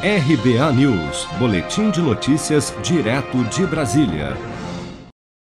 RBA News, Boletim de Notícias, direto de Brasília.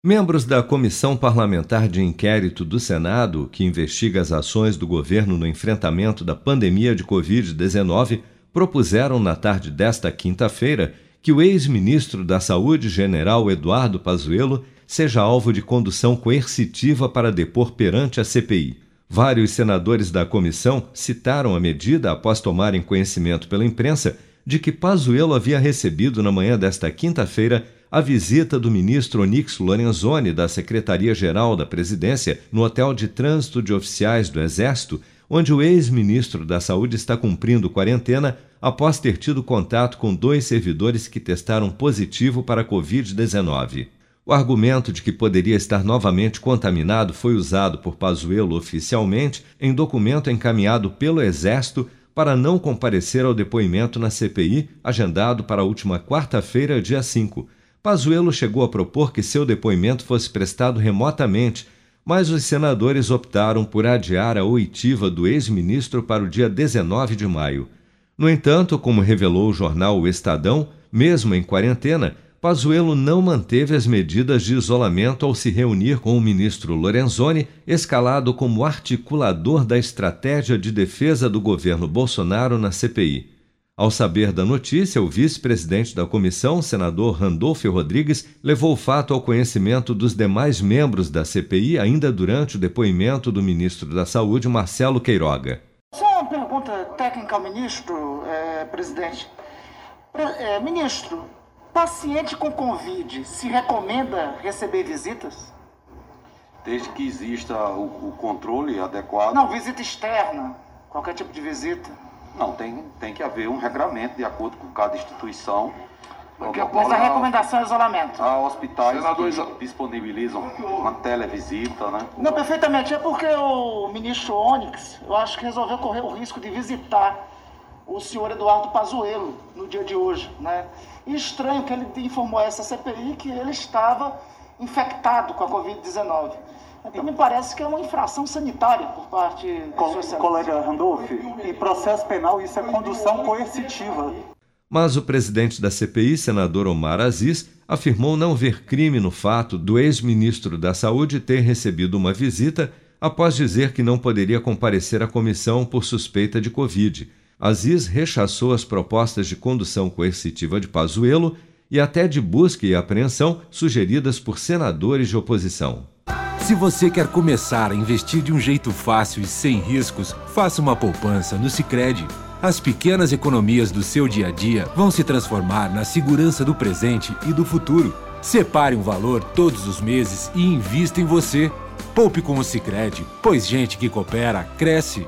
Membros da Comissão Parlamentar de Inquérito do Senado, que investiga as ações do governo no enfrentamento da pandemia de Covid-19, propuseram na tarde desta quinta-feira que o ex-ministro da Saúde, general Eduardo Pazuello, seja alvo de condução coercitiva para depor perante a CPI. Vários senadores da comissão citaram a medida após tomarem conhecimento pela imprensa de que Pazuello havia recebido na manhã desta quinta-feira a visita do ministro Onyx Lorenzoni da Secretaria-Geral da Presidência no Hotel de Trânsito de Oficiais do Exército, onde o ex-ministro da Saúde está cumprindo quarentena após ter tido contato com dois servidores que testaram positivo para a Covid-19. O argumento de que poderia estar novamente contaminado foi usado por Pazuello oficialmente em documento encaminhado pelo Exército para não comparecer ao depoimento na CPI, agendado para a última quarta-feira, dia 5. Pazuello chegou a propor que seu depoimento fosse prestado remotamente, mas os senadores optaram por adiar a oitiva do ex-ministro para o dia 19 de maio. No entanto, como revelou o jornal O Estadão, mesmo em quarentena, Pazuello não manteve as medidas de isolamento ao se reunir com o ministro Lorenzoni, escalado como articulador da estratégia de defesa do governo Bolsonaro na CPI. Ao saber da notícia, o vice-presidente da comissão, senador Randolfo Rodrigues, levou o fato ao conhecimento dos demais membros da CPI ainda durante o depoimento do ministro da Saúde, Marcelo Queiroga. Só uma pergunta técnica ao ministro, é, presidente. É, ministro, Paciente com Covid, se recomenda receber visitas? Desde que exista o, o, controle adequado. Não, visita externa, qualquer tipo de visita. Não, tem, tem que haver um regramento de acordo com cada instituição. Porque Mas a recomendação é isolamento. Há hospitais Senadores... que disponibilizam uma televisita, né? Não, perfeitamente. É porque o ministro Onyx, eu acho que resolveu correr o risco de visitar o senhor Eduardo Pazuello no dia de hoje, né? E estranho que ele informou a essa CPI que ele estava infectado com a Covid-19. Então me parece que é uma infração sanitária por parte Co do Colega Randolph, em processo penal isso é condução coercitiva. Mas o presidente da CPI, senador Omar Aziz, afirmou não ver crime no fato do ex-ministro da Saúde ter recebido uma visita após dizer que não poderia comparecer à comissão por suspeita de Covid Aziz rechaçou as propostas de condução coercitiva de Pazuello e até de busca e apreensão sugeridas por senadores de oposição. Se você quer começar a investir de um jeito fácil e sem riscos, faça uma poupança no Sicredi. As pequenas economias do seu dia a dia vão se transformar na segurança do presente e do futuro. Separe um valor todos os meses e invista em você. Poupe com o Sicredi, pois gente que coopera cresce